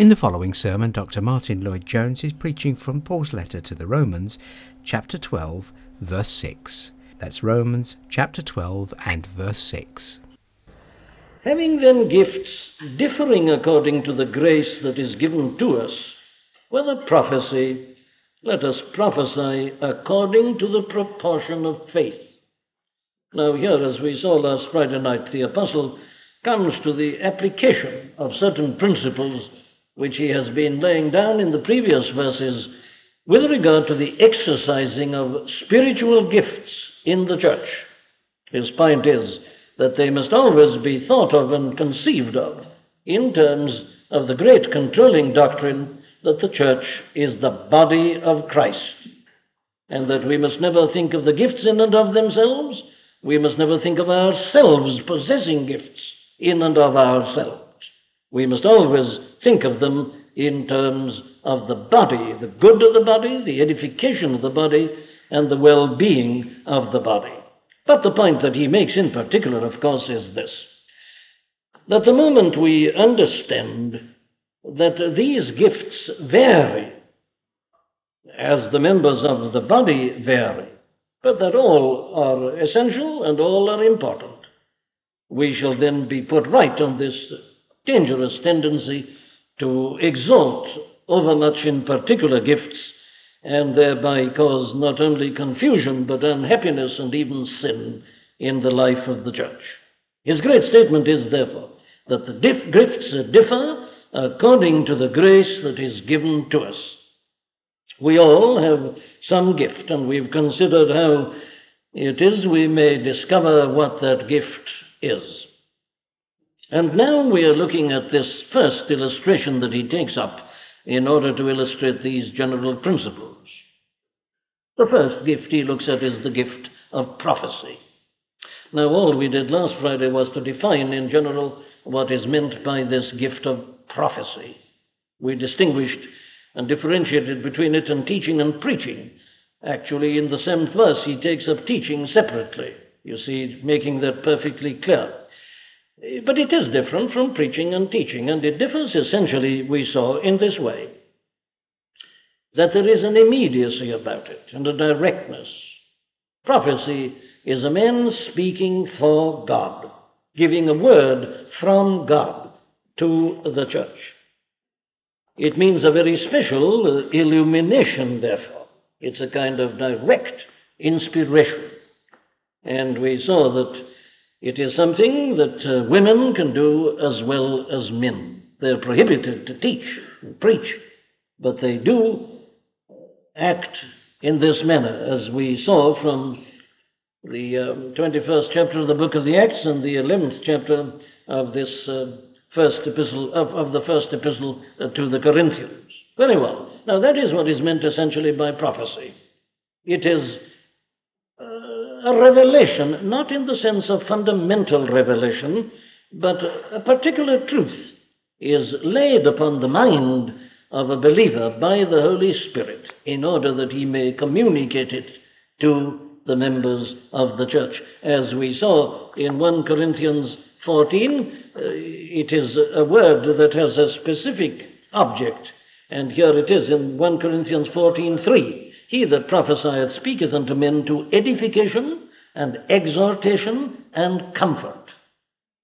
In the following sermon, Dr. Martyn Lloyd Jones is preaching from Paul's letter to the Romans, chapter 12, verse 6. That's Romans chapter 12 and verse 6. Having then gifts differing according to the grace that is given to us, whether prophecy, let us prophesy according to the proportion of faith. Now, here, as we saw last Friday night, the apostle comes to the application of certain principles which he has been laying down in the previous verses with regard to the exercising of spiritual gifts in the church. His point is that they must always be thought of and conceived of in terms of the great controlling doctrine that the church is the body of Christ, and that we must never think of the gifts in and of themselves. We must never think of ourselves possessing gifts in and of ourselves. We must always think of them in terms of the body, the good of the body, the edification of the body, and the well being of the body. But the point that he makes in particular, of course, is this that the moment we understand that these gifts vary, as the members of the body vary, but that all are essential and all are important, we shall then be put right on this dangerous tendency to exalt overmuch in particular gifts and thereby cause not only confusion but unhappiness and even sin in the life of the church. His great statement is, therefore, that the gifts differ according to the grace that is given to us. We all have some gift, and we've considered how it is we may discover what that gift is. And now we are looking at this first illustration that he takes up in order to illustrate these general principles. The first gift he looks at is the gift of prophecy. Now, all we did last Friday was to define in general what is meant by this gift of prophecy. We distinguished and differentiated between it and teaching and preaching. Actually, in the seventh verse, he takes up teaching separately. You see, making that perfectly clear. Eh, but it is different from preaching and teaching, and it differs essentially, we saw, in this way that there is an immediacy about it and a directness. Prophecy is a man speaking for God, giving a word from God to the church. It means a very special illumination, therefore. It's a kind of direct inspiration. And we saw that it is something that uh, women can do as well as men. They're prohibited to teach and preach, but they do act in this manner, as we saw from the um, 21st chapter of the book of the Acts and the 11th chapter of this uh, first epistle, of, of, the first epistle uh, to the Corinthians. Very well. Now, that is what is meant essentially by prophecy. It is a revelation, not in the sense of fundamental revelation, but a particular truth is laid upon the mind of a believer by the Holy Spirit in order that he may communicate it to the members of the church. As we saw in 1 Corinthians 14, uh, it is a word that has a specific object. And here it is in 1 Corinthians 14:3. He that prophesieth speaketh unto men to edification and exhortation and comfort.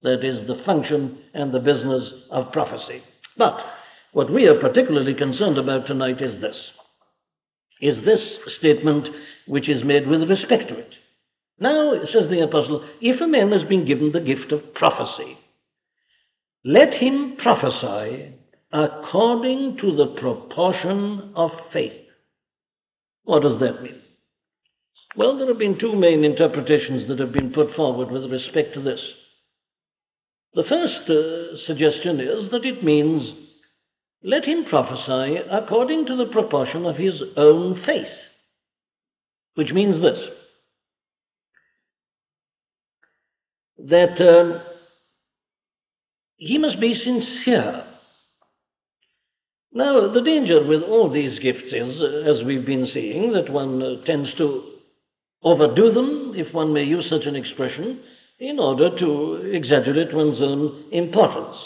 That is the function and the business of prophecy. But what we are particularly concerned about tonight is this is this statement which is made with respect to it. Now, says the apostle, if a man has been given the gift of prophecy, let him prophesy according to the proportion of faith. What does that mean? Well, there have been two main interpretations that have been put forward with respect to this. The first uh, suggestion is that it means let him prophesy according to the proportion of his own faith, which means this that uh, he must be sincere. Now, the danger with all these gifts is, as we've been seeing, that one uh, tends to overdo them, if one may use such an expression, in order to exaggerate one's own importance.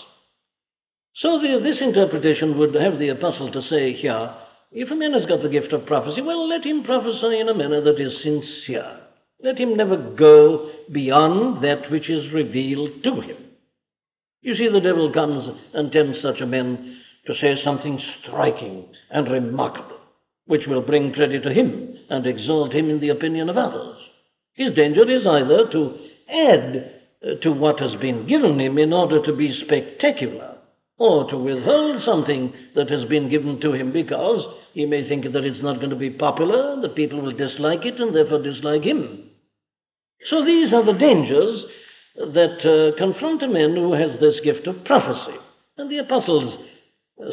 So the, this interpretation would have the apostle to say here, if a man has got the gift of prophecy, well, let him prophesy in a manner that is sincere. Let him never go beyond that which is revealed to him. You see, the devil comes and tempts such a man to say something striking and remarkable, which will bring credit to him and exalt him in the opinion of others. His danger is either to add uh, to what has been given him in order to be spectacular, or to withhold something that has been given to him because he may think that it's not going to be popular, that people will dislike it and therefore dislike him. So these are the dangers that uh, confront a man who has this gift of prophecy. And the apostles'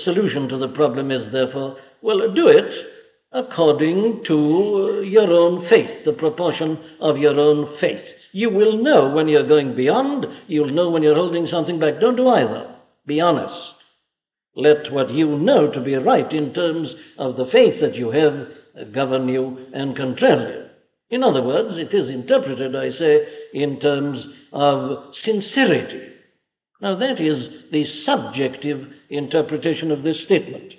solution to the problem is therefore, well, do it according to your own faith, the proportion of your own faith. You will know when you're going beyond, you'll know when you're holding something back. Don't do either. Be honest. Let what you know to be right in terms of the faith that you have govern you and control you. In other words, it is interpreted, I say, in terms of sincerity. Now, that is the subjective interpretation of this statement.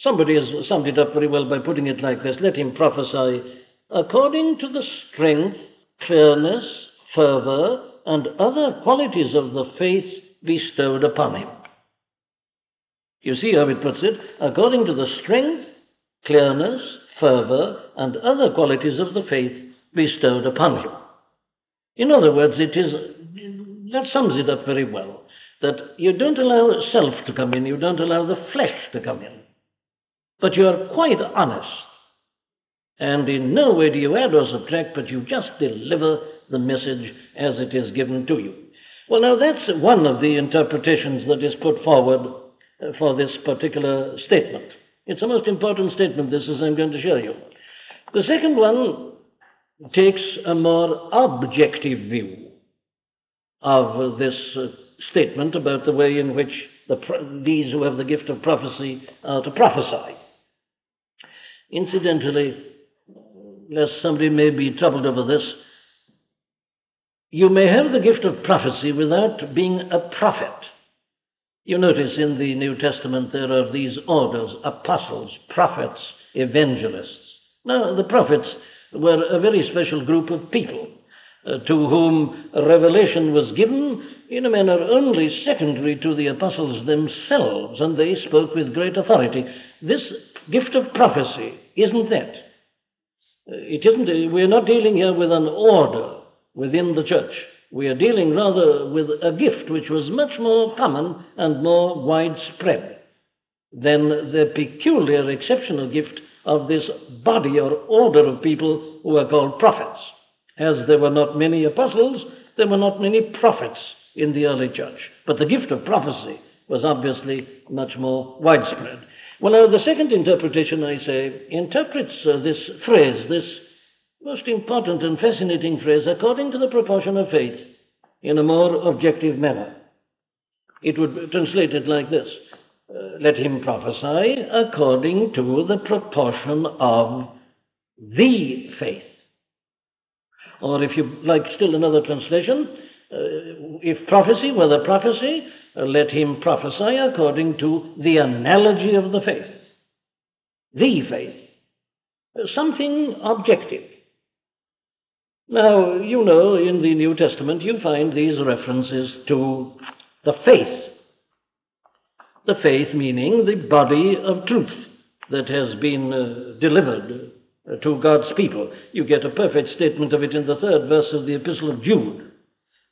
Somebody has summed it up very well by putting it like this Let him prophesy according to the strength, clearness, fervor, and other qualities of the faith bestowed upon him. You see how it puts it? According to the strength, clearness, fervor, and other qualities of the faith bestowed upon him. In other words, it is, that sums it up very well, that you don't allow self to come in, you don't allow the flesh to come in, but you are quite honest. And in no way do you add or subtract, but you just deliver the message as it is given to you. Well, now that's one of the interpretations that is put forward uh, for this particular statement. It's a most important statement, this, as I'm going to show you. The second one takes a more objective view of this uh, statement about the way in which the, these who have the gift of prophecy are to prophesy. Incidentally, lest somebody may be troubled over this, you may have the gift of prophecy without being a prophet. You notice in the New Testament there are these orders apostles, prophets, evangelists. Now, the prophets were a very special group of people uh, to whom revelation was given in a manner only secondary to the apostles themselves, and they spoke with great authority. This gift of prophecy isn't that. Uh, it isn't, we're not dealing here with an order within the church. We are dealing rather with a gift which was much more common and more widespread than the peculiar exceptional gift of this body or order of people who are called prophets. As there were not many apostles, there were not many prophets in the early church. But the gift of prophecy was obviously much more widespread. Well, now, the second interpretation, I say, interprets uh, this phrase, this most important and fascinating phrase, according to the proportion of faith, in a more objective manner. It would translate it like this uh, Let him prophesy according to the proportion of the faith. Or if you like still another translation, uh, if prophecy were the prophecy, uh, let him prophesy according to the analogy of the faith. The faith. Something objective. Now, you know, in the New Testament, you find these references to the faith. The faith meaning the body of truth that has been uh, delivered uh, Uh, to God's people. You get a perfect statement of it in the third verse of the Epistle of Jude.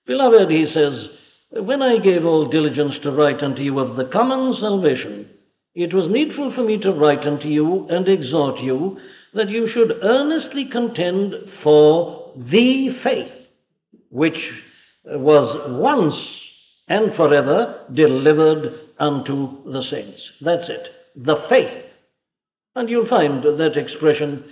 Beloved, he says, When I gave all diligence to write unto you of the common salvation, it was needful for me to write unto you and exhort you that you should earnestly contend for the faith which was once and forever delivered unto the saints. That's it. The faith. And you'll find that expression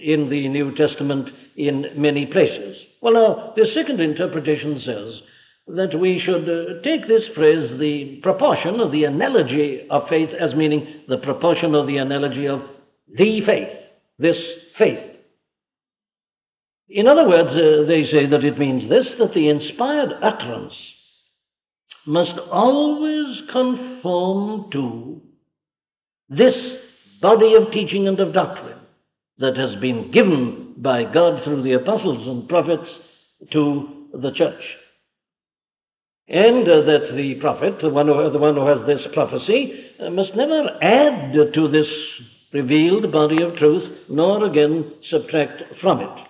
in the New Testament in many places. Well, now, the second interpretation says that we should uh, take this phrase, the proportion of the analogy of faith, as meaning the proportion of the analogy of the faith, this faith. In other words, uh, they say that it means this that the inspired utterance must always conform to this body of teaching and of doctrine that has been given by God through the apostles and prophets to the church. And uh, that the prophet, the one, who, the one who has this prophecy, uh, must never add to this revealed body of truth, nor again subtract from it.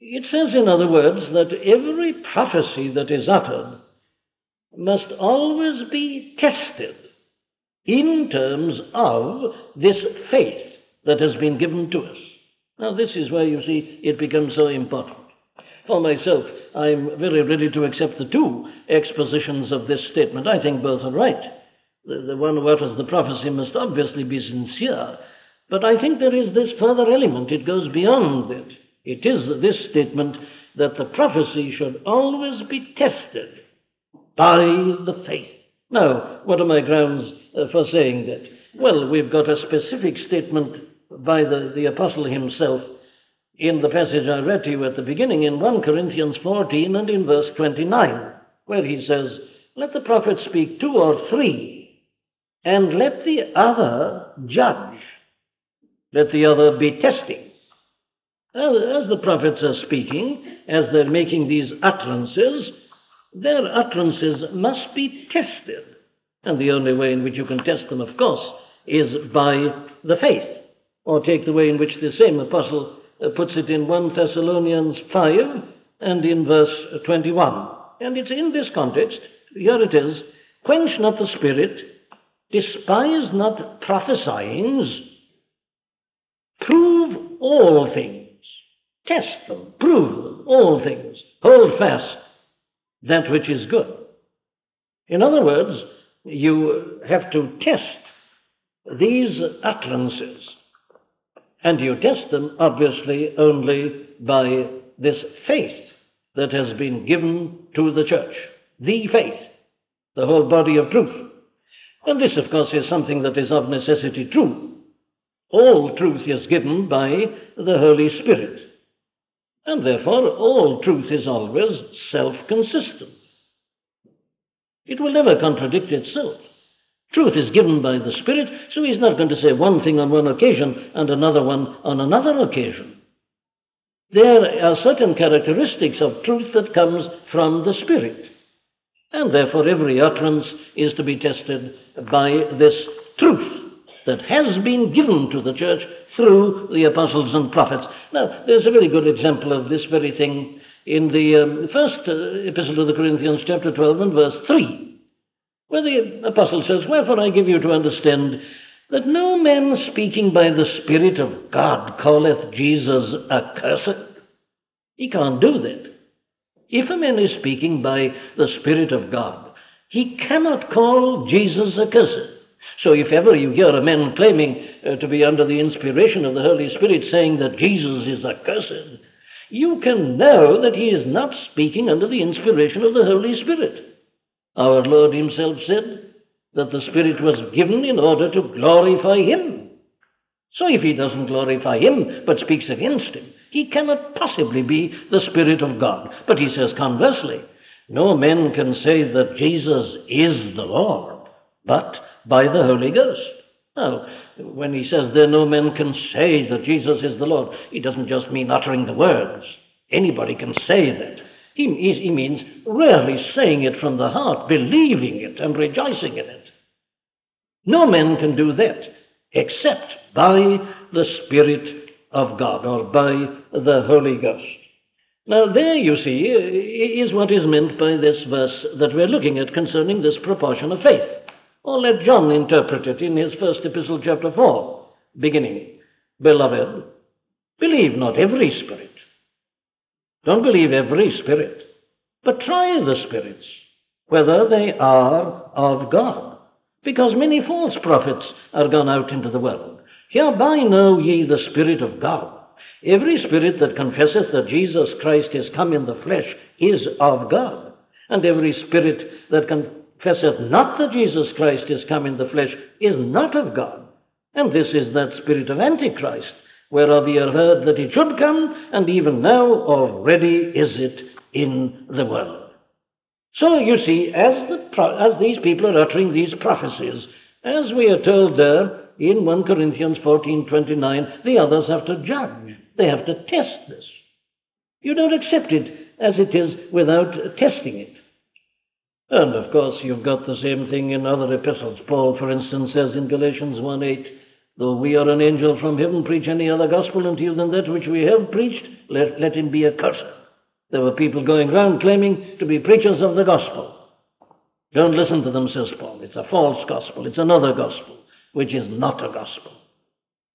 It says, in other words, that every prophecy that is uttered must always be tested in terms of this faith that has been given to us. Now, this is where you see it becomes so important. For myself, I'm very ready to accept the two expositions of this statement. I think both are right. The, the one who utters the prophecy must obviously be sincere, but I think there is this further element. It goes beyond it. It is this statement that the prophecy should always be tested by the faith. Now, what are my grounds uh, for saying that? Well, we've got a specific statement by the, the apostle himself in the passage I read to you at the beginning in 1 Corinthians 14 and in verse 29, where he says, Let the prophet speak two or three, and let the other judge. Let the other be testing. As the prophets are speaking, as they're making these utterances, their utterances must be tested. And the only way in which you can test them, of course, is by the faith. Or take the way in which the same apostle uh, puts it in 1 Thessalonians 5 and in verse 21. And it's in this context, here it is quench not the spirit, despise not prophesyings, prove all things, test them, prove them, all things, hold fast that which is good. In other words, you have to test these utterances and you test them, obviously, only by this faith that has been given to the church. The faith, the whole body of truth. And this, of course, is something that is of necessity true. All truth is given by the Holy Spirit. And therefore, all truth is always self consistent. It will never contradict itself. Truth is given by the Spirit, so he's not going to say one thing on one occasion and another one on another occasion. There are certain characteristics of truth that comes from the Spirit. And therefore every utterance is to be tested by this truth that has been given to the church through the apostles and prophets. Now, there's a very good example of this very thing in the um, first uh, epistle to the Corinthians, chapter 12 and verse 3 where the apostle says, Wherefore I give you to understand that no man speaking by the Spirit of God calleth Jesus accursed. He can't do that. If a man is speaking by the Spirit of God, he cannot call Jesus accursed. So if ever you hear a man claiming uh, to be under the inspiration of the Holy Spirit saying that Jesus is accursed, you can know that he is not speaking under the inspiration of the Holy Spirit. Our Lord Himself said that the Spirit was given in order to glorify Him. So if He doesn't glorify Him but speaks against Him, He cannot possibly be the Spirit of God. But He says conversely, no man can say that Jesus is the Lord but by the Holy Ghost. Now, when he says there no man can say that Jesus is the Lord, he doesn't just mean uttering the words. Anybody can say that. He, means really saying it from the heart, believing it, and rejoicing in it. No man can do that except by the Spirit of God or by the Holy Ghost. Now, there you see is what is meant by this verse that we're looking at concerning this proportion of faith. Or let John interpret it in his first epistle, chapter 4, beginning. Beloved, believe not every spirit don't believe every spirit, but try the spirits, whether they are of God. Because many false prophets are gone out into the world. Hereby know ye the Spirit of God. Every spirit that confesseth that Jesus Christ is come in the flesh is of God. And every spirit that confesseth not that Jesus Christ is come in the flesh is not of God. And this is that spirit of Antichrist, whereof ye have heard that it should come, and even now already is it in the world. So you see, as, the, as these people are uttering these prophecies, as we are told there in 1 Corinthians 14:29, the others have to judge. They have to test this. You don't accept it as it is without testing it. And of course, you've got the same thing in other epistles. Paul, for instance, says in Galatians 1:8, Though we are an angel from heaven, preach any other gospel unto you than that which we have preached, let, let him be accursed. There were people going round claiming to be preachers of the gospel. Don't listen to them, says Paul. It's a false gospel. It's another gospel, which is not a gospel.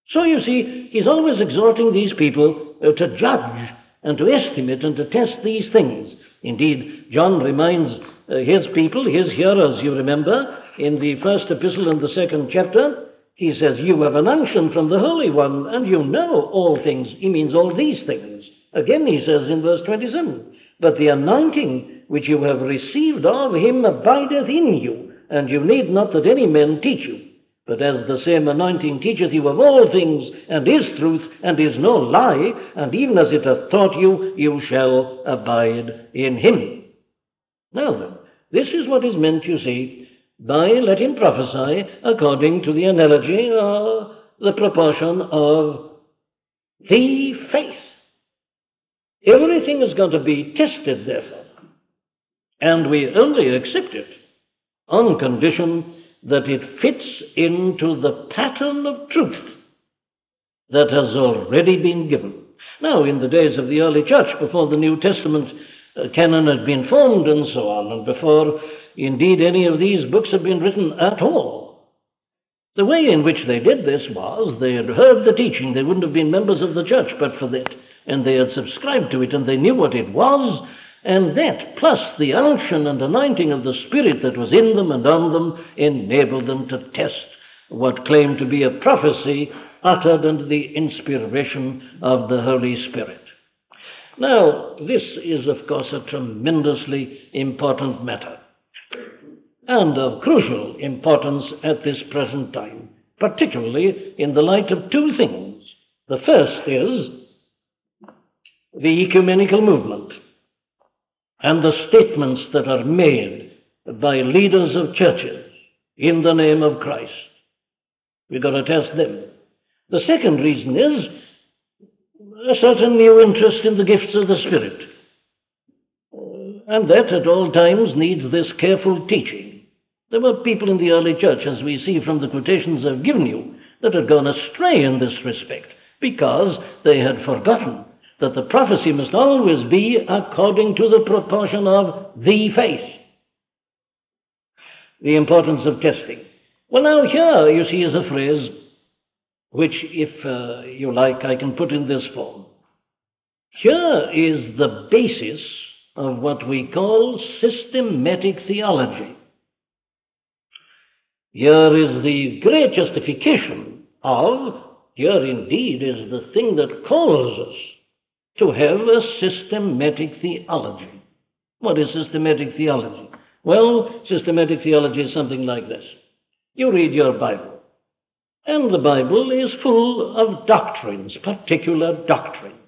So you see, he's always exhorting these people uh, to judge and to estimate and to test these things. Indeed, John reminds uh, his people, his hearers, you remember, in the first epistle and the second chapter, he says, You have an unction from the Holy One, and you know all things. He means all these things. Again, he says in verse 27, But the anointing which you have received of him abideth in you, and you need not that any man teach you. But as the same anointing teacheth you of all things, and is truth, and is no lie, and even as it hath taught you, you shall abide in him. Now then, this is what is meant, you see, by let him prophesy according to the analogy or the proportion of the faith. Everything is going to be tested, therefore, and we only accept it on condition that it fits into the pattern of truth that has already been given. Now, in the days of the early church, before the New Testament uh, canon had been formed and so on, and before indeed any of these books had been written at all. The way in which they did this was they had heard the teaching. They wouldn't have been members of the church but for that. And they had subscribed to it and they knew what it was. And that, plus the unction and anointing of the Spirit that was in them and on them, enabled them to test what claimed to be a prophecy uttered under the inspiration of the Holy Spirit. Now, this is, of course, a tremendously important matter and of crucial importance at this present time, particularly in the light of two things. The first is the ecumenical movement and the statements that are made by leaders of churches in the name of Christ. We've got to test them. The second reason is a certain new interest in the gifts of the Spirit. Uh, and that at all times needs this careful teaching. There were people in the early church, as we see from the quotations I've given you, that had gone astray in this respect because they had forgotten that the prophecy must always be according to the proportion of the faith. The importance of testing. Well, now, here you see is a phrase which, if uh, you like, I can put in this form. Here is the basis of what we call systematic theology. Here is the great justification of, here indeed is the thing that calls us to have a systematic theology. What is systematic theology? Well, systematic theology is something like this. You read your Bible, and the Bible is full of doctrines, particular doctrines,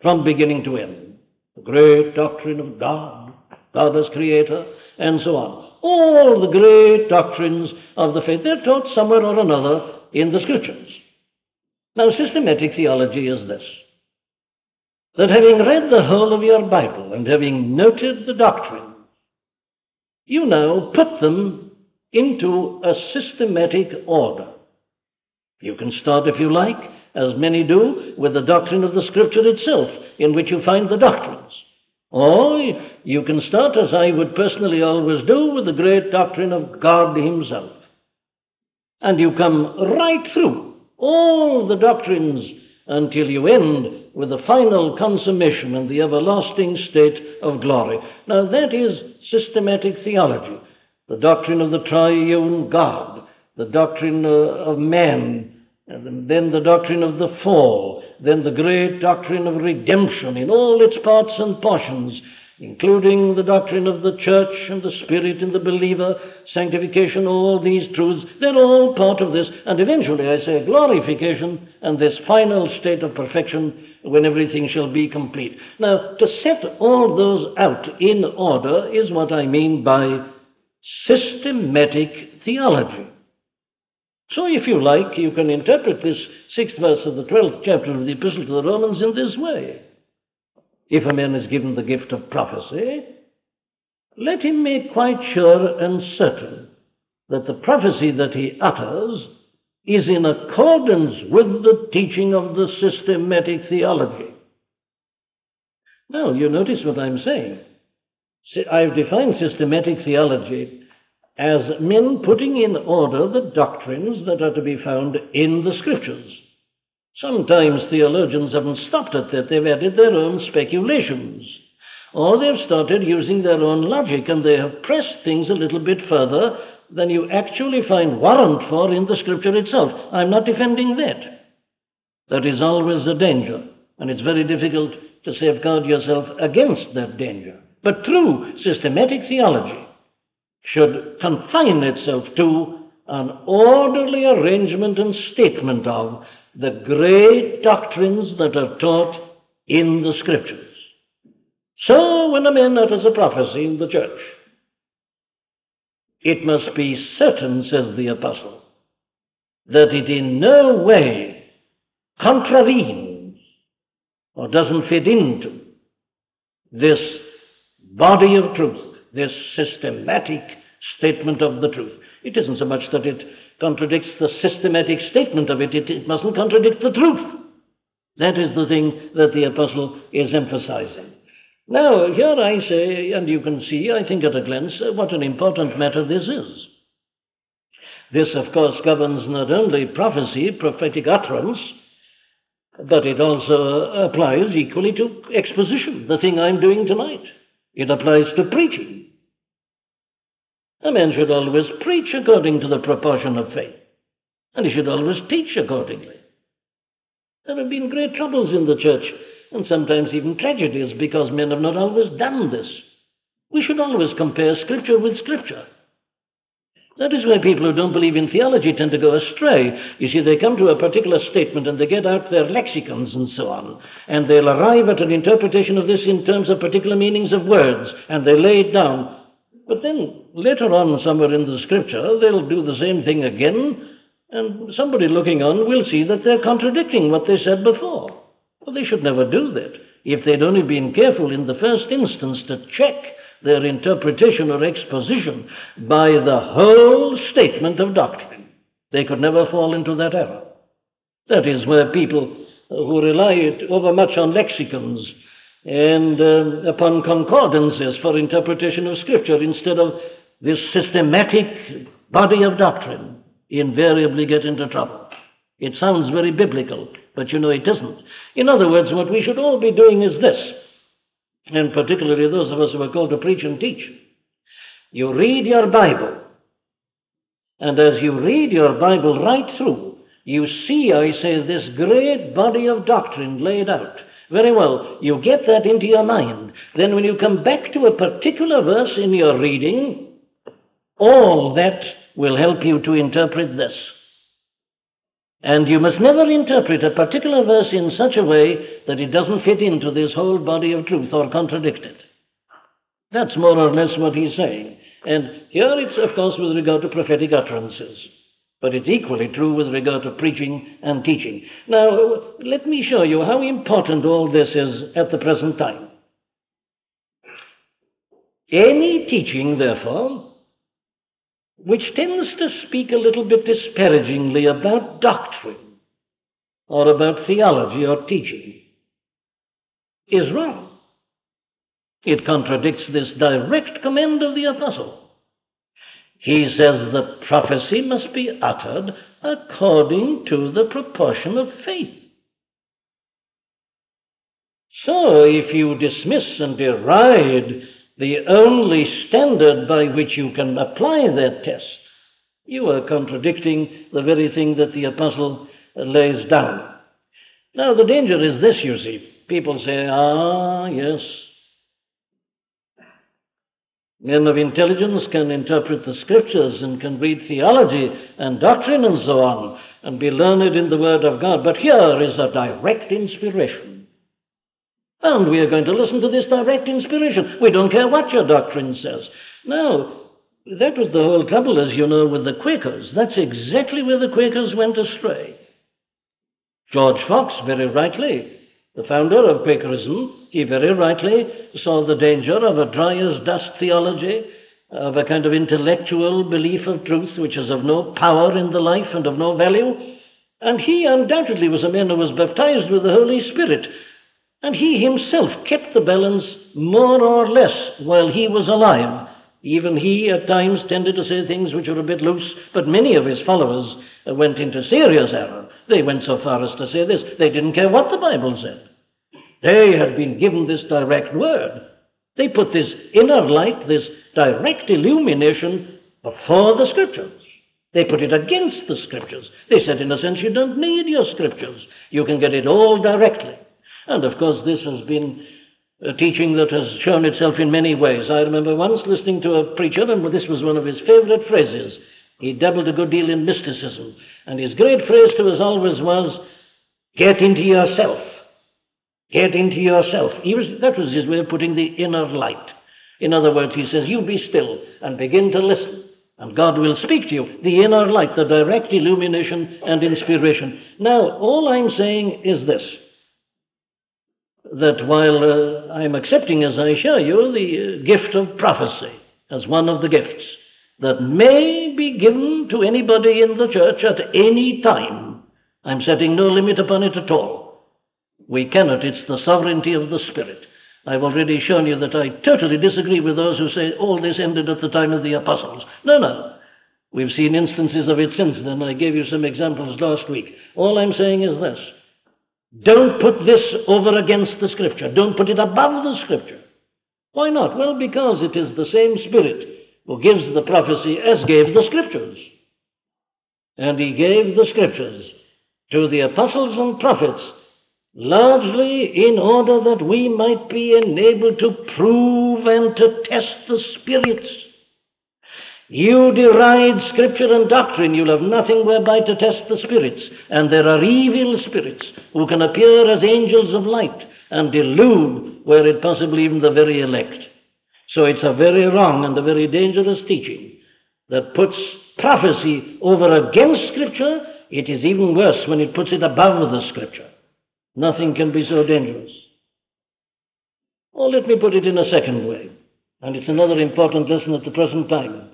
from beginning to end. The great doctrine of God, God as creator, and so on all the great doctrines of the faith. They're taught somewhere or another in the scriptures. Now, systematic theology is this that having read the whole of your Bible and having noted the doctrine, you now put them into a systematic order. You can start, if you like, as many do, with the doctrine of the Scripture itself, in which you find the doctrines. Or you can start, as I would personally always do, with the great doctrine of God Himself. And you come right through all the doctrines until you end with the final consummation and the everlasting state of glory. Now, that is systematic theology. The doctrine of the triune God, the doctrine uh, of man, and then the doctrine of the fall, then the great doctrine of redemption in all its parts and portions, including the doctrine of the church and the spirit in the believer, sanctification, all these truths, they're all part of this. And eventually, I say, glorification and this final state of perfection when everything shall be complete. Now, to set all those out in order is what I mean by systematic theology. So, if you like, you can interpret this sixth verse of the twelfth chapter of the Epistle to the Romans in this way. If a man is given the gift of prophecy, let him make quite sure and certain that the prophecy that he utters is in accordance with the teaching of the systematic theology. Now, you notice what I'm saying. I've defined systematic theology as men putting in order the doctrines that are to be found in the Scriptures. Sometimes theologians haven't stopped at that, they've added their own speculations. Or they've started using their own logic and they have pressed things a little bit further than you actually find warrant for in the Scripture itself. I'm not defending that. That is always a danger, and it's very difficult to safeguard yourself against that danger. But true systematic theology should confine itself to an orderly arrangement and statement of the great doctrines that are taught in the Scriptures. So, when a man utters a prophecy in the church, it must be certain, says the Apostle, that it in no way contravenes or doesn't fit into this body of truth, this systematic statement of the truth. It isn't so much that it contradicts the systematic statement of it, it, it mustn't contradict the truth. That is the thing that the apostle is emphasizing. Now, here I say, and you can see, I think at a glance, uh, what an important matter this is. This, of course, governs not only prophecy, prophetic utterance, but it also applies equally to exposition, the thing I'm doing tonight. It applies to preaching. A man should always preach according to the proportion of faith, and he should always teach accordingly. There have been great troubles in the church, and sometimes even tragedies, because men have not always done this. We should always compare Scripture with Scripture. That is why people who don't believe in theology tend to go astray. You see, they come to a particular statement and they get out their lexicons and so on, and they'll arrive at an interpretation of this in terms of particular meanings of words, and they lay it down. But then later on, somewhere in the scripture, they'll do the same thing again, and somebody looking on will see that they're contradicting what they said before. Well, they should never do that. If they'd only been careful in the first instance to check their interpretation or exposition by the whole statement of doctrine, they could never fall into that error. That is where people who rely overmuch on lexicons and uh, upon concordances for interpretation of Scripture instead of this systematic body of doctrine invariably get into trouble. It sounds very biblical, but you know it isn't. In other words, what we should all be doing is this, and particularly those of us who are called to preach and teach. You read your Bible, and as you read your Bible right through, you see, I say, this great body of doctrine laid out. Very well, you get that into your mind. Then, when you come back to a particular verse in your reading, all that will help you to interpret this. And you must never interpret a particular verse in such a way that it doesn't fit into this whole body of truth or contradict it. That's more or less what he's saying. And here it's, of course, with regard to prophetic utterances. But it's equally true with regard to preaching and teaching. Now, let me show you how important all this is at the present time. Any teaching, therefore, which tends to speak a little bit disparagingly about doctrine or about theology or teaching is wrong. It contradicts this direct command of the apostle. He says the prophecy must be uttered according to the proportion of faith. So, if you dismiss and deride the only standard by which you can apply that test, you are contradicting the very thing that the apostle lays down. Now, the danger is this, you see. People say, ah, yes, Men of intelligence can interpret the scriptures and can read theology and doctrine and so on and be learned in the Word of God. But here is a direct inspiration. And we are going to listen to this direct inspiration. We don't care what your doctrine says. Now, that was the whole trouble, as you know, with the Quakers. That's exactly where the Quakers went astray. George Fox, very rightly, the founder of Quakerism, he very rightly saw the danger of a dry as dust theology, of a kind of intellectual belief of truth which is of no power in the life and of no value. And he undoubtedly was a man who was baptized with the Holy Spirit. And he himself kept the balance more or less while he was alive. Even he at times tended to say things which were a bit loose, but many of his followers went into serious error. They went so far as to say this they didn't care what the Bible said. They had been given this direct word. They put this inner light, this direct illumination before the scriptures. They put it against the scriptures. They said, in a sense, you don't need your scriptures. You can get it all directly. And of course, this has been a teaching that has shown itself in many ways. I remember once listening to a preacher, and this was one of his favorite phrases. He dabbled a good deal in mysticism. And his great phrase to us always was, get into yourself. Get into yourself. Was, that was his way of putting the inner light. In other words, he says, You be still and begin to listen, and God will speak to you. The inner light, the direct illumination and inspiration. Now, all I'm saying is this that while uh, I'm accepting, as I show you, the uh, gift of prophecy as one of the gifts that may be given to anybody in the church at any time, I'm setting no limit upon it at all. We cannot, it's the sovereignty of the Spirit. I've already shown you that I totally disagree with those who say all this ended at the time of the apostles. No, no. We've seen instances of it since then. I gave you some examples last week. All I'm saying is this don't put this over against the Scripture, don't put it above the Scripture. Why not? Well, because it is the same Spirit who gives the prophecy as gave the Scriptures. And he gave the Scriptures to the apostles and prophets largely in order that we might be enabled to prove and to test the spirits. You deride scripture and doctrine, you'll have nothing whereby to test the spirits. And there are evil spirits who can appear as angels of light and delude, were it possible, even the very elect. So it's a very wrong and a very dangerous teaching that puts prophecy over against scripture. It is even worse when it puts it above the scripture. Nothing can be so dangerous. Or let me put it in a second way, and it's another important lesson at the present time.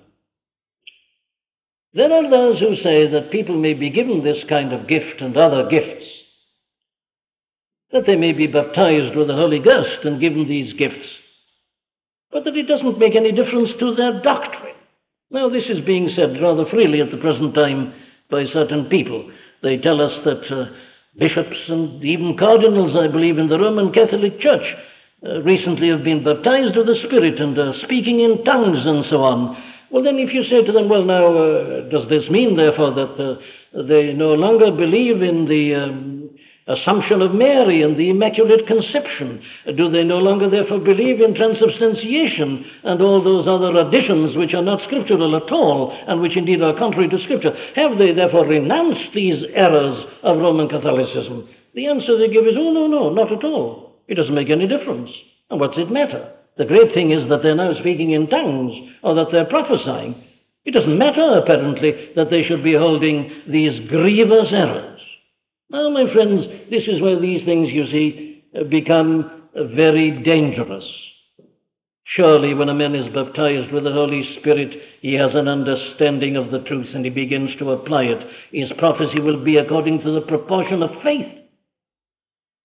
There are those who say that people may be given this kind of gift and other gifts, that they may be baptized with the Holy Ghost and given these gifts, but that it doesn't make any difference to their doctrine. Now, this is being said rather freely at the present time by certain people. They tell us that. Uh, bishops and even cardinals, I believe, in the Roman Catholic Church uh, recently have been baptized with the Spirit and are speaking in tongues and so on. Well, then, if you say to them, well, now, uh, does this mean, therefore, that uh, they no longer believe in the um, Assumption of Mary and the Immaculate Conception? Do they no longer therefore believe in transubstantiation and all those other additions which are not scriptural at all and which indeed are contrary to Scripture? Have they therefore renounced these errors of Roman Catholicism? The answer they give is, oh, no, no, not at all. It doesn't make any difference. And what's it matter? The great thing is that they're now speaking in tongues or that they're prophesying. It doesn't matter, apparently, that they should be holding these grievous errors. Now, my friends, this is where these things, you see, become very dangerous. Surely, when a man is baptized with the Holy Spirit, he has an understanding of the truth and he begins to apply it. His prophecy will be according to the proportion of faith.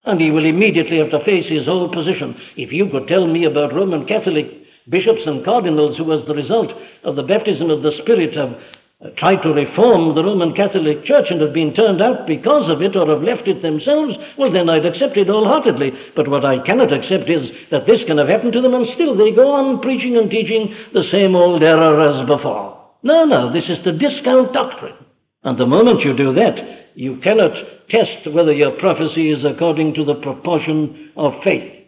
And he will immediately have to face his whole position. If you could tell me about Roman Catholic bishops and cardinals who, as the result of the baptism of the Spirit, have uh, tried to reform the Roman Catholic Church and have been turned out because of it or have left it themselves, well, then I'd accept it wholeheartedly. But what I cannot accept is that this can have happened to them and still they go on preaching and teaching the same old error as before. No, no, this is to discount doctrine. And the moment you do that, you cannot test whether your prophecy is according to the proportion of faith.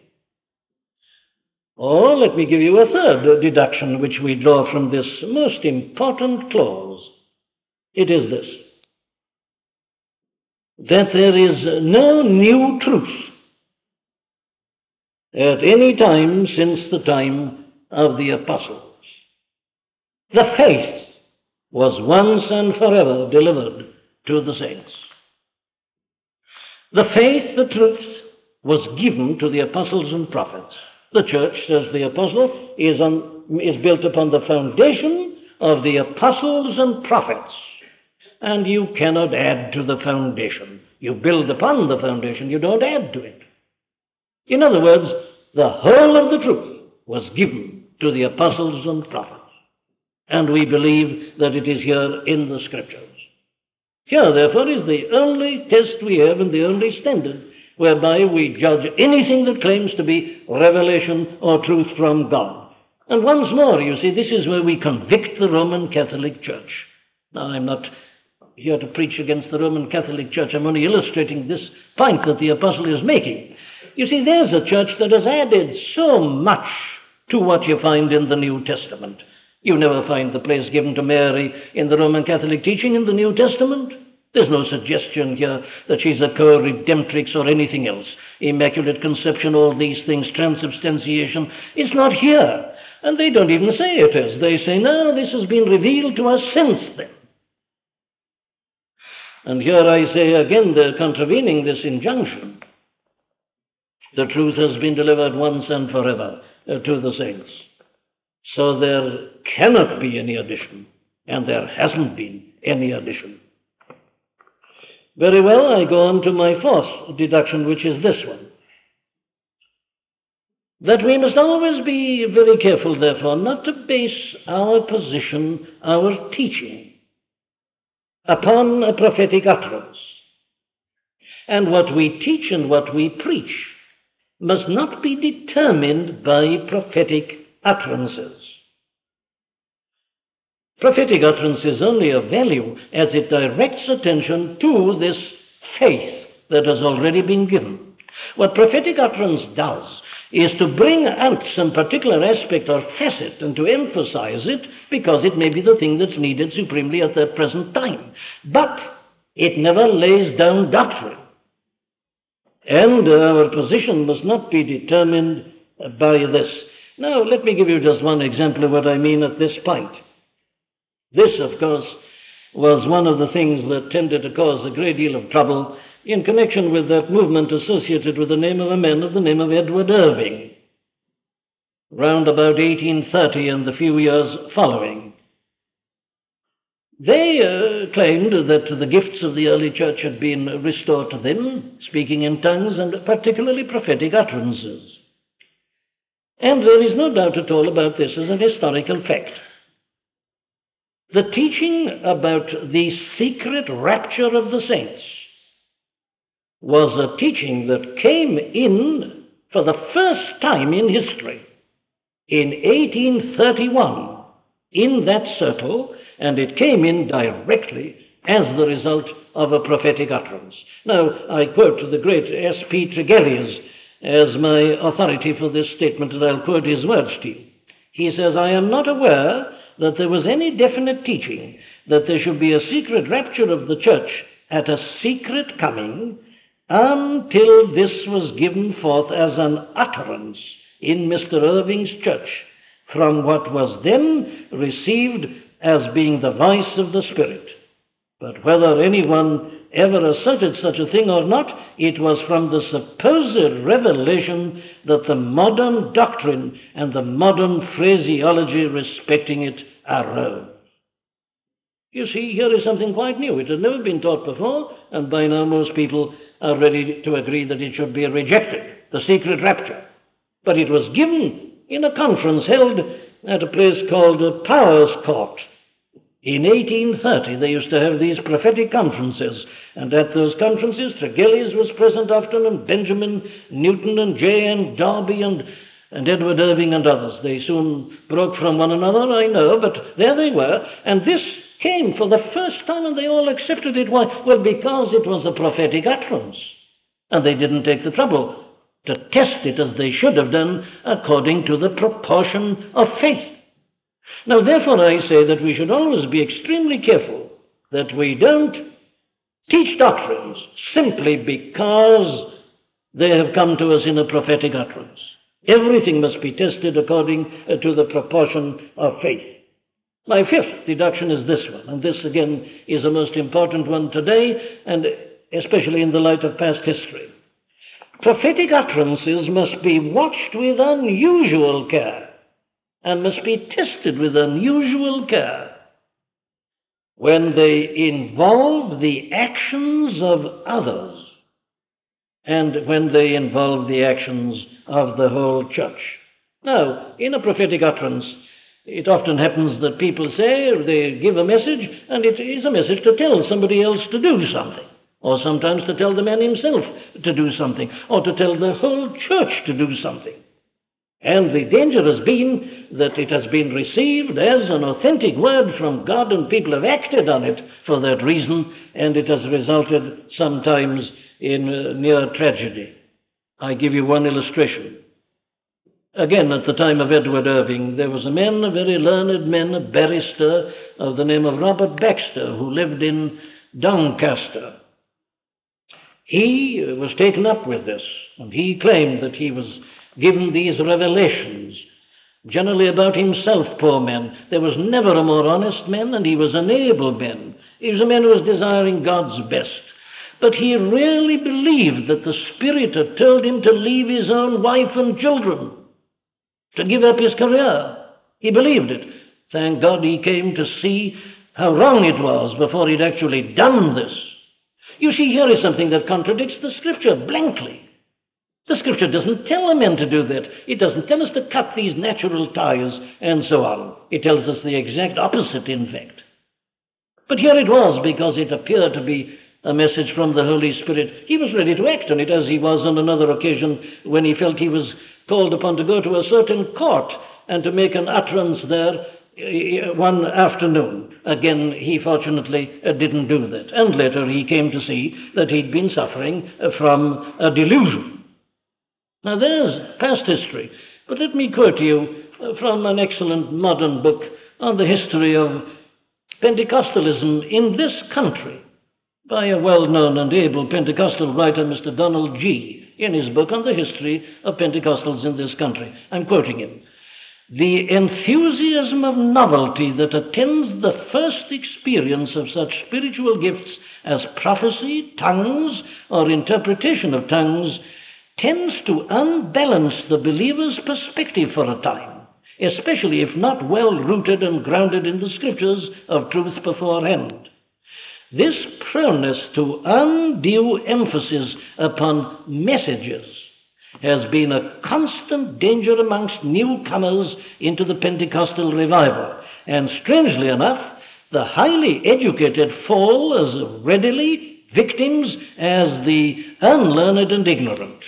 Or let me give you a third deduction which we draw from this most important clause. It is this that there is no new truth at any time since the time of the apostles. The faith was once and forever delivered to the saints. The faith, the truth, was given to the apostles and prophets. The church, says the apostle, is, on, is built upon the foundation of the apostles and prophets. And you cannot add to the foundation. You build upon the foundation, you don't add to it. In other words, the whole of the truth was given to the apostles and prophets. And we believe that it is here in the scriptures. Here, therefore, is the only test we have and the only standard whereby we judge anything that claims to be revelation or truth from God. And once more, you see, this is where we convict the Roman Catholic Church. Now, I'm not here to preach against the Roman Catholic Church. I'm only illustrating this point that the apostle is making. You see, there's a church that has added so much to what you find in the New Testament. You never find the place given to Mary in the Roman Catholic teaching in the New Testament. There's no suggestion here that she's a co-redemptrix or anything else. Immaculate conception, all these things, transubstantiation. It's not here. And they don't even say it is. They say, no, this has been revealed to us since then. And here I say again, they're contravening this injunction. The truth has been delivered once and forever uh, to the saints. So there cannot be any addition, and there hasn't been any addition. Very well, I go on to my fourth deduction, which is this one. That we must always be very careful, therefore, not to base our position, our teaching, upon a prophetic utterance. And what we teach and what we preach must not be determined by prophetic utterances. Prophetic utterance is only of value as it directs attention to this faith that has already been given. What prophetic utterance does is to bring out some particular aspect or facet and to emphasize it because it may be the thing that's needed supremely at the present time. But it never lays down doctrine. And our position must not be determined by this. Now, let me give you just one example of what I mean at this point. This, of course, was one of the things that tended to cause a great deal of trouble in connection with that movement associated with the name of a man of the name of Edward Irving, round about 1830 and the few years following. They uh, claimed that the gifts of the early church had been restored to them, speaking in tongues and particularly prophetic utterances. And there is no doubt at all about this as an historical fact. The teaching about the secret rapture of the saints was a teaching that came in for the first time in history in 1831 in that circle, and it came in directly as the result of a prophetic utterance. Now, I quote the great S.P. Tregelles as my authority for this statement, and I'll quote his words to you. He says, I am not aware that there was any definite teaching that there should be a secret rapture of the church at a secret coming until this was given forth as an utterance in Mr. Irving's church from what was then received as being the voice of the Spirit. But whether anyone ever asserted such a thing or not, it was from the supposed revelation that the modern doctrine and the modern phraseology respecting it arose. You see, here is something quite new. It had never been taught before, and by now most people are ready to agree that it should be rejected, the secret rapture. But it was given in a conference held at a place called Powers Court in 1830, they used to have these prophetic conferences, and at those conferences, Tregelles was present often, and Benjamin Newton, and J.N. Darby, and, and Edward Irving, and others. They soon broke from one another, I know, but there they were, and this came for the first time, and they all accepted it. Why? Well, because it was a prophetic utterance, and they didn't take the trouble to test it as they should have done according to the proportion of faith. Now, therefore, I say that we should always be extremely careful that we don't teach doctrines simply because they have come to us in a prophetic utterance. Everything must be tested according uh, to the proportion of faith. My fifth deduction is this one, and this again is a most important one today, and especially in the light of past history. Prophetic utterances must be watched with unusual care and must be tested with unusual care when they involve the actions of others and when they involve the actions of the whole church. Now, in a prophetic utterance, it often happens that people say, they give a message, and it is a message to tell somebody else to do something. Or sometimes to tell the man himself to do something, or to tell the whole church to do something. And the danger has been that it has been received as an authentic word from God, and people have acted on it for that reason, and it has resulted sometimes in uh, near tragedy. I give you one illustration. Again, at the time of Edward Irving, there was a man, a very learned man, a barrister of the name of Robert Baxter, who lived in Doncaster. He was taken up with this, and he claimed that he was given these revelations, generally about himself, poor man. There was never a more honest man, and he was an able man. He was a man who was desiring God's best. But he really believed that the Spirit had told him to leave his own wife and children, to give up his career. He believed it. Thank God he came to see how wrong it was before he'd actually done this. You see, here is something that contradicts the Scripture blankly. The Scripture doesn't tell a man to do that. It doesn't tell us to cut these natural ties and so on. It tells us the exact opposite, in fact. But here it was, because it appeared to be a message from the Holy Spirit. He was ready to act on it, as he was on another occasion when he felt he was called upon to go to a certain court and to make an utterance there uh, one afternoon. Again, he fortunately uh, didn't do that. And later he came to see that he'd been suffering uh, from a delusion. Now, there's past history, but let me quote to you uh, from an excellent modern book on the history of Pentecostalism in this country by a well known and able Pentecostal writer, Mr. Donald Gee, in his book on the history of Pentecostals in this country. I'm quoting him. The enthusiasm of novelty that attends the first experience of such spiritual gifts as prophecy, tongues, or interpretation of tongues tends to unbalance the believer's perspective for a time, especially if not well rooted and grounded in the scriptures of truth beforehand. This proneness to undue emphasis upon messages has been a constant danger amongst newcomers into the Pentecostal revival. And strangely enough, the highly educated fall as readily victims as the unlearned and ignorant.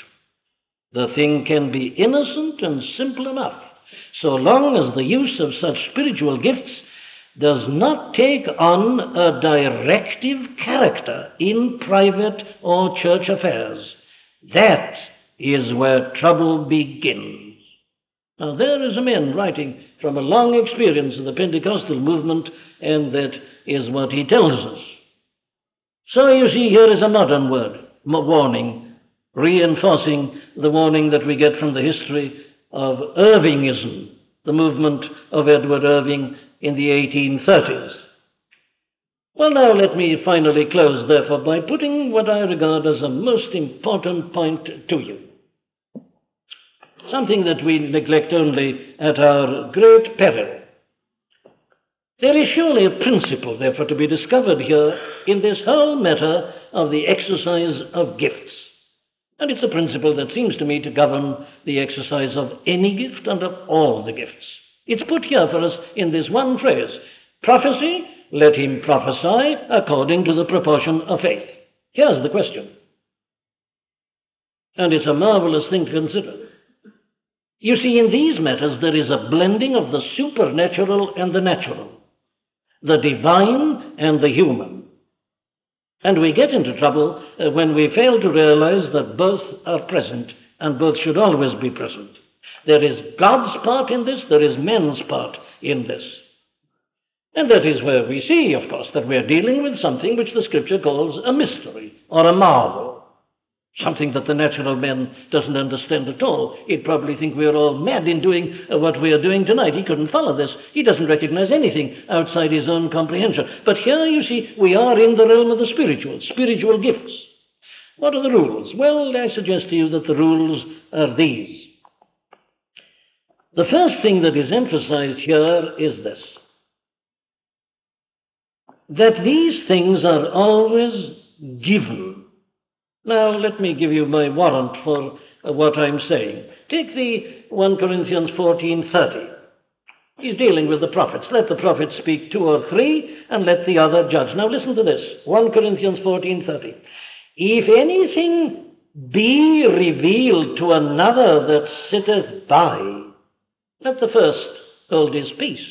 The thing can be innocent and simple enough, so long as the use of such spiritual gifts does not take on a directive character in private or church affairs. That is where trouble begins. Now, there is a man writing from a long experience of the Pentecostal movement, and that is what he tells us. So, you see, here is a modern word, warning reinforcing the warning that we get from the history of Irvingism, the movement of Edward Irving in the 1830s. Well, now let me finally close, therefore, by putting what I regard as a most important point to you. Something that we neglect only at our great peril. There is surely a principle, therefore, to be discovered here in this whole matter of the exercise of gifts. And it's a principle that seems to me to govern the exercise of any gift and of all the gifts. It's put here for us in this one phrase prophecy, let him prophesy according to the proportion of faith. Here's the question. And it's a marvelous thing to consider. You see, in these matters, there is a blending of the supernatural and the natural, the divine and the human. And we get into trouble uh, when we fail to realize that both are present and both should always be present. There is God's part in this, there is men's part in this. And that is where we see, of course, that we are dealing with something which the Scripture calls a mystery or a marvel. Something that the natural man doesn't understand at all. He'd probably think we're all mad in doing uh, what we are doing tonight. He couldn't follow this. He doesn't recognize anything outside his own comprehension. But here, you see, we are in the realm of the spiritual, spiritual gifts. What are the rules? Well, I suggest to you that the rules are these. The first thing that is emphasized here is this that these things are always given. Now, let me give you my warrant for uh, what I'm saying. Take the 1 Corinthians 14:30. He's dealing with the prophets. Let the prophets speak two or three, and let the other judge. Now listen to this. 1 Corinthians 14:30. If anything be revealed to another that sitteth by, let the first hold his peace.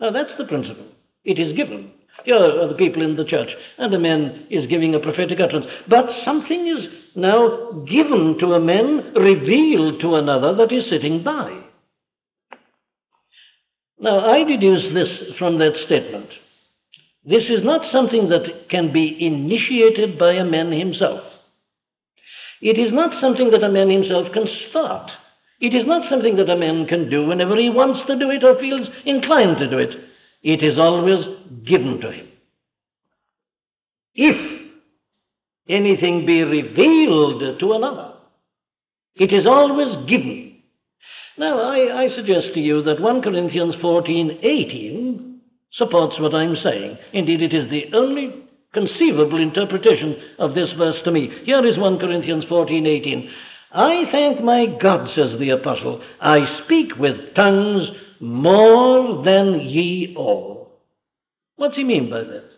Now that's the principle. It is given. Here are the people in the church, and a man is giving a prophetic utterance. But something is now given to a man, revealed to another that is sitting by. Now, I deduce this from that statement. This is not something that can be initiated by a man himself. It is not something that a man himself can start. It is not something that a man can do whenever he wants to do it or feels inclined to do it. It is always given to him. If anything be revealed to another, it is always given. Now, I, I, suggest to you that 1 Corinthians 14 18 supports what I'm saying. Indeed, it is the only conceivable interpretation of this verse to me. Here is 1 Corinthians 14 18. I thank my God, says the apostle, I speak with tongues more than ye all. What's he mean by that?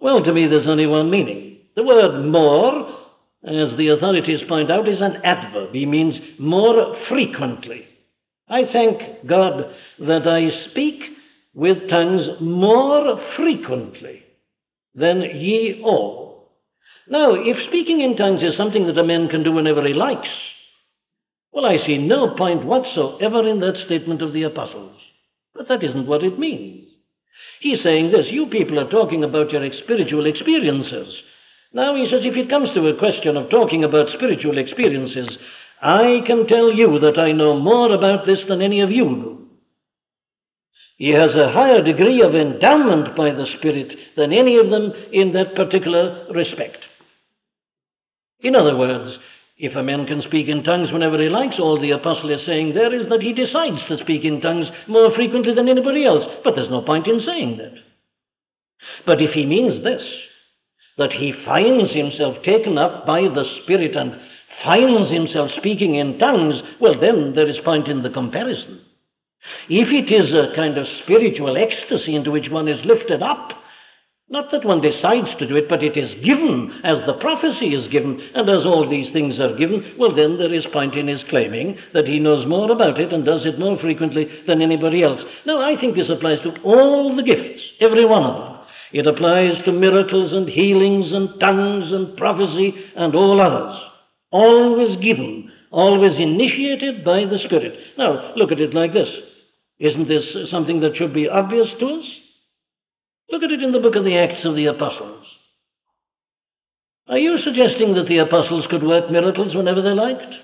Well, to me, there's only one meaning. The word more, as the authorities point out, is an adverb. He means more frequently. I thank God that I speak with tongues more frequently than ye all. Now, if speaking in tongues is something that a man can do whenever he likes, well, I see no point whatsoever in that statement of the apostles. But that isn't what it means. He's saying this you people are talking about your spiritual experiences. Now, he says, if it comes to a question of talking about spiritual experiences, I can tell you that I know more about this than any of you do. He has a higher degree of endowment by the Spirit than any of them in that particular respect. In other words, if a man can speak in tongues whenever he likes, all the apostle is saying there is that he decides to speak in tongues more frequently than anybody else. But there's no point in saying that. But if he means this, that he finds himself taken up by the Spirit and finds himself speaking in tongues, well, then there is point in the comparison. If it is a kind of spiritual ecstasy into which one is lifted up, not that one decides to do it, but it is given as the prophecy is given, and as all these things are given, well, then there is point in his claiming that he knows more about it and does it more frequently than anybody else. Now, I think this applies to all the gifts, every one of them. It applies to miracles and healings and tongues and prophecy and all others. Always given, always initiated by the Spirit. Now, look at it like this. Isn't this something that should be obvious to us? Look at it in the book of the Acts of the Apostles. Are you suggesting that the apostles could work miracles whenever they liked?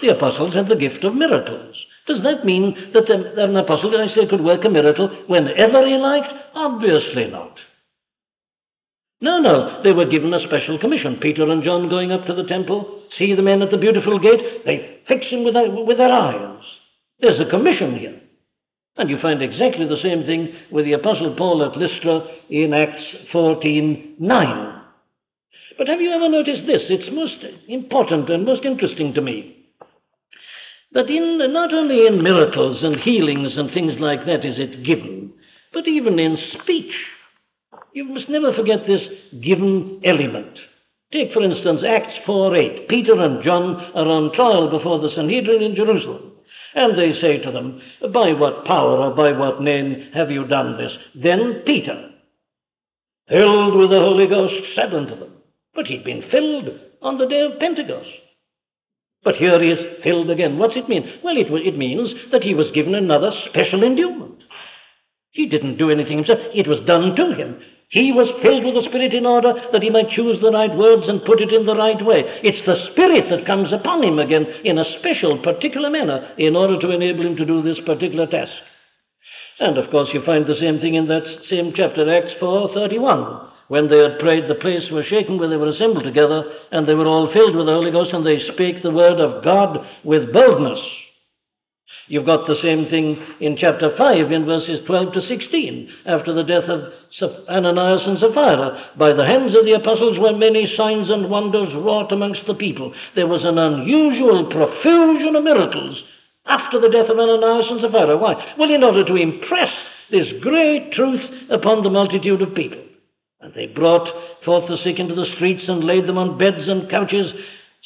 The apostles had the gift of miracles. Does that mean that an apostle, say, could work a miracle whenever he liked? Obviously not. No, no, they were given a special commission. Peter and John going up to the temple, see the men at the beautiful gate, they fix him with their, with their eyes. There's a commission here. And you find exactly the same thing with the Apostle Paul at Lystra in Acts 14:9. But have you ever noticed this? It's most important and most interesting to me. That in not only in miracles and healings and things like that is it given, but even in speech. You must never forget this given element. Take, for instance, Acts 4:8. Peter and John are on trial before the Sanhedrin in Jerusalem. And they say to them, By what power or by what name have you done this? Then Peter, filled with the Holy Ghost, said unto them, But he'd been filled on the day of Pentecost. But here he is filled again. What's it mean? Well, it, it means that he was given another special endowment. He didn't do anything himself. It was done to him. He was filled with the Spirit in order that he might choose the right words and put it in the right way. It's the Spirit that comes upon him again in a special, particular manner in order to enable him to do this particular task. And of course, you find the same thing in that same chapter, Acts 4:31. When they had prayed, the place was shaken where they were assembled together, and they were all filled with the Holy Ghost, and they spake the word of God with boldness. You've got the same thing in chapter 5 in verses 12 to 16, after the death of Ananias and Sapphira. By the hands of the apostles were many signs and wonders wrought amongst the people. There was an unusual profusion of miracles after the death of Ananias and Sapphira. Why? Well, in order to impress this great truth upon the multitude of people. And they brought forth the sick into the streets and laid them on beds and couches,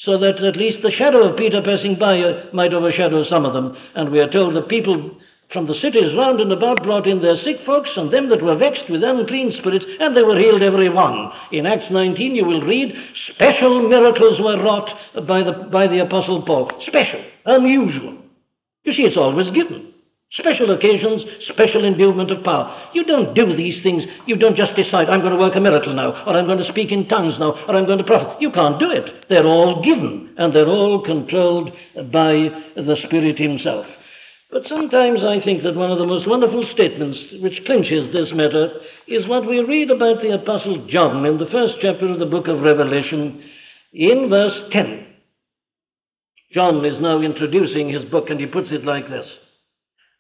so that at least the shadow of Peter passing by uh, might overshadow some of them. And we are told the people from the cities round and about brought in their sick folks and them that were vexed with unclean spirits, and they were healed every one. In Acts 19 you will read, special miracles were wrought by the, by the Apostle Paul. Special, unusual. You see, it's always given. Special occasions, special endowment of power. You don't do these things. You don't just decide, I'm going to work a miracle now, or I'm going to speak in tongues now, or I'm going to prophet. You can't do it. They're all given, and they're all controlled by the Spirit Himself. But sometimes I think that one of the most wonderful statements which clinches this matter is what we read about the Apostle John in the first chapter of the book of Revelation, in verse 10. John is now introducing his book, and he puts it like this.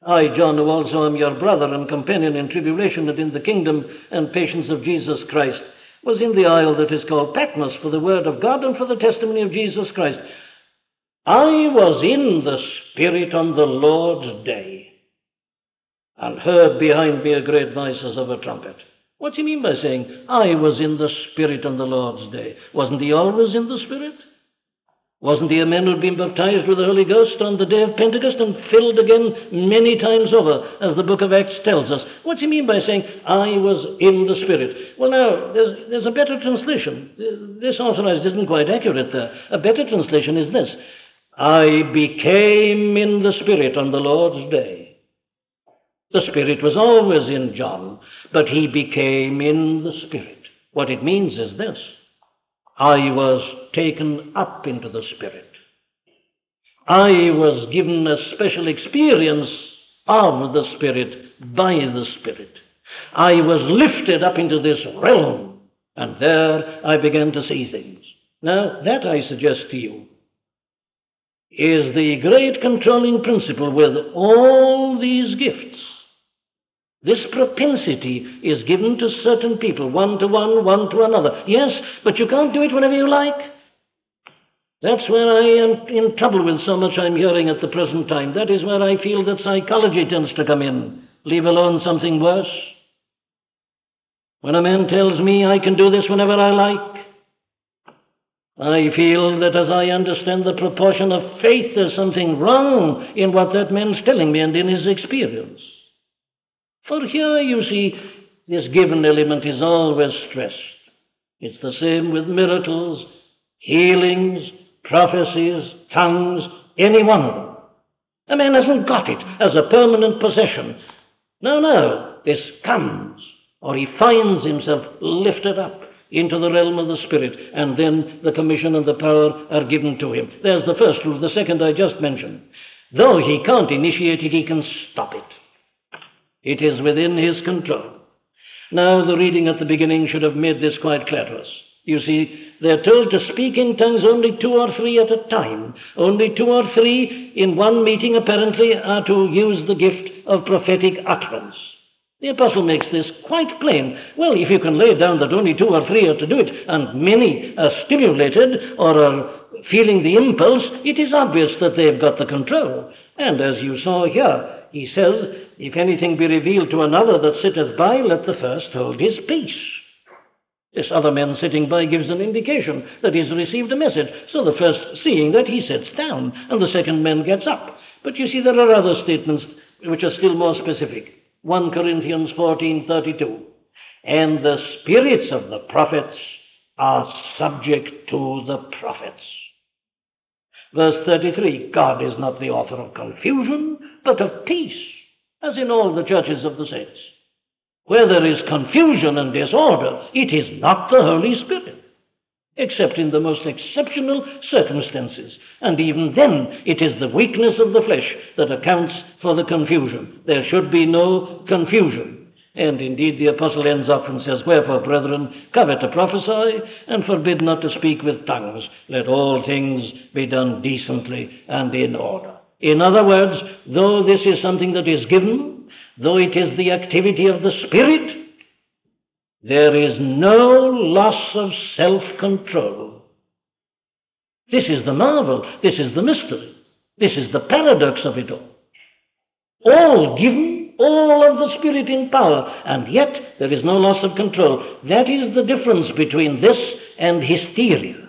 I, John, who also am your brother and companion in tribulation and in the kingdom and patience of Jesus Christ, was in the isle that is called Patmos for the word of God and for the testimony of Jesus Christ. I was in the Spirit on the Lord's day and heard behind me a great voice as of a trumpet. What do you mean by saying, I was in the Spirit on the Lord's day? Wasn't he always in the Spirit? Wasn't he a man who'd been baptized with the Holy Ghost on the day of Pentecost and filled again many times over, as the book of Acts tells us? What's he mean by saying, I was in the Spirit? Well, now, there's, there's a better translation. This authorized isn't quite accurate there. A better translation is this I became in the Spirit on the Lord's day. The Spirit was always in John, but he became in the Spirit. What it means is this I was taken up into the Spirit. I was given a special experience of the Spirit by the Spirit. I was lifted up into this realm, and there I began to see things. Now, that I suggest to you is the great controlling principle with all these gifts. This propensity is given to certain people, one to one, one to another. Yes, but you can't do it whenever you like. That's where I am in trouble with so much I'm hearing at the present time. That is where I feel that psychology tends to come in, leave alone something worse. When a man tells me I can do this whenever I like, I feel that as I understand the proportion of faith, there's something wrong in what that man's telling me and in his experience. For here, you see, this given element is always stressed. It's the same with miracles, healings, prophecies, tongues, any one of them. A man hasn't got it as a permanent possession. No, no, this comes, or he finds himself lifted up into the realm of the Spirit, and then the commission and the power are given to him. There's the first rule. The second I just mentioned. Though he can't initiate it, he can stop it. It is within his control. Now, the reading at the beginning should have made this quite clear to us. You see, they're told to speak in tongues only two or three at a time. Only two or three in one meeting, apparently, are to use the gift of prophetic utterance. The apostle makes this quite plain. Well, if you can lay down that only two or three are to do it, and many are stimulated or are feeling the impulse, it is obvious that they've got the control. And as you saw here, he says, If anything be revealed to another that sitteth by, let the first hold his peace. This other man sitting by gives an indication that he's received a message. So the first, seeing that, he sits down, and the second man gets up. But you see, there are other statements which are still more specific. 1 Corinthians 14:32. And the spirits of the prophets are subject to the prophets. Verse 33 God is not the author of confusion, but of peace, as in all the churches of the saints. Where there is confusion and disorder, it is not the Holy Spirit, except in the most exceptional circumstances. And even then, it is the weakness of the flesh that accounts for the confusion. There should be no confusion. And indeed, the apostle ends up and says, Wherefore, brethren, covet to prophesy, and forbid not to speak with tongues. Let all things be done decently and in order. In other words, though this is something that is given, though it is the activity of the Spirit, there is no loss of self control. This is the marvel, this is the mystery, this is the paradox of it all. All given, all of the Spirit in power, and yet there is no loss of control. That is the difference between this and hysteria.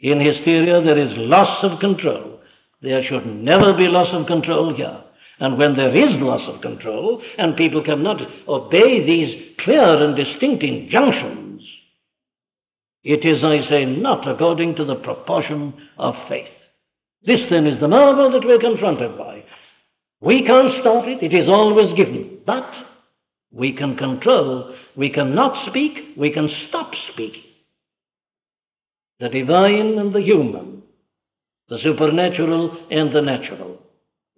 In hysteria, there is loss of control. There should never be loss of control here. And when there is loss of control, and people cannot obey these clear and distinct injunctions, it is, I say, not according to the proportion of faith. This then is the marvel that we're confronted by. We can't stop it, it is always given. But we can control, we cannot speak, we can stop speaking. The divine and the human, the supernatural and the natural.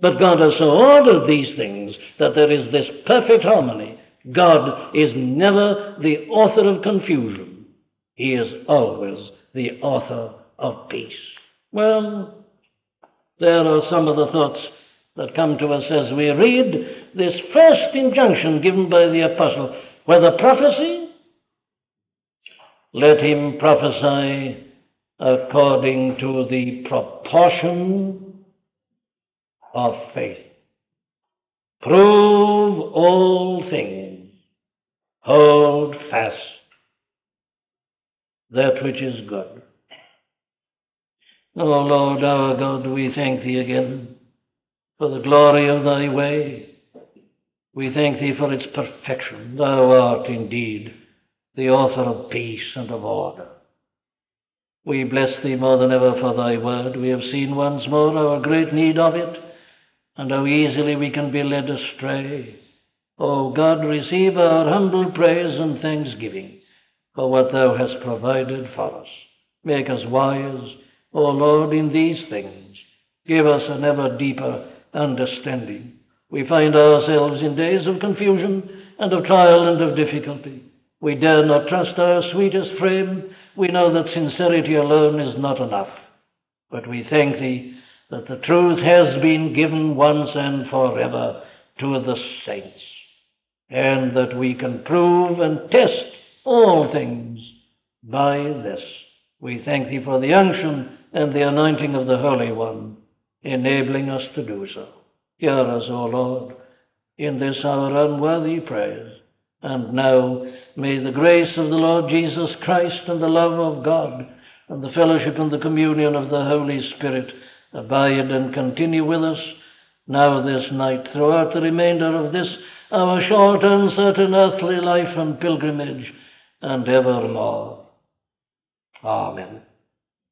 But God has so ordered these things that there is this perfect harmony. God is never the author of confusion. He is always the author of peace. Well, there are some of the thoughts that come to us as we read this first injunction given by the apostle. Whether prophecy, let him prophesy according to the proportion of faith. Prove all things. Hold fast that which is good. O oh Lord our God, we thank thee again for the glory of thy way. We thank thee for its perfection. Thou art indeed the author of peace and of order. We bless thee more than ever for thy word. We have seen once more our great need of it and how easily we can be led astray. O oh God, receive our humble praise and thanksgiving for what thou hast provided for us. Make us wise, O oh Lord, in these things. Give us an ever deeper understanding. We find ourselves in days of confusion and of trial and of difficulty. We dare not trust our sweetest frame. We know that sincerity alone is not enough. But we thank Thee that the truth has been given once and forever to the saints, and that we can prove and test all things by this. We thank Thee for the unction and the anointing of the Holy One, enabling us to do so. Hear us, O Lord, in this our unworthy prayers. And now may the grace of the Lord Jesus Christ and the love of God and the fellowship and the communion of the Holy Spirit abide and continue with us now this night throughout the remainder of this our short uncertain earthly life and pilgrimage and evermore. Amen.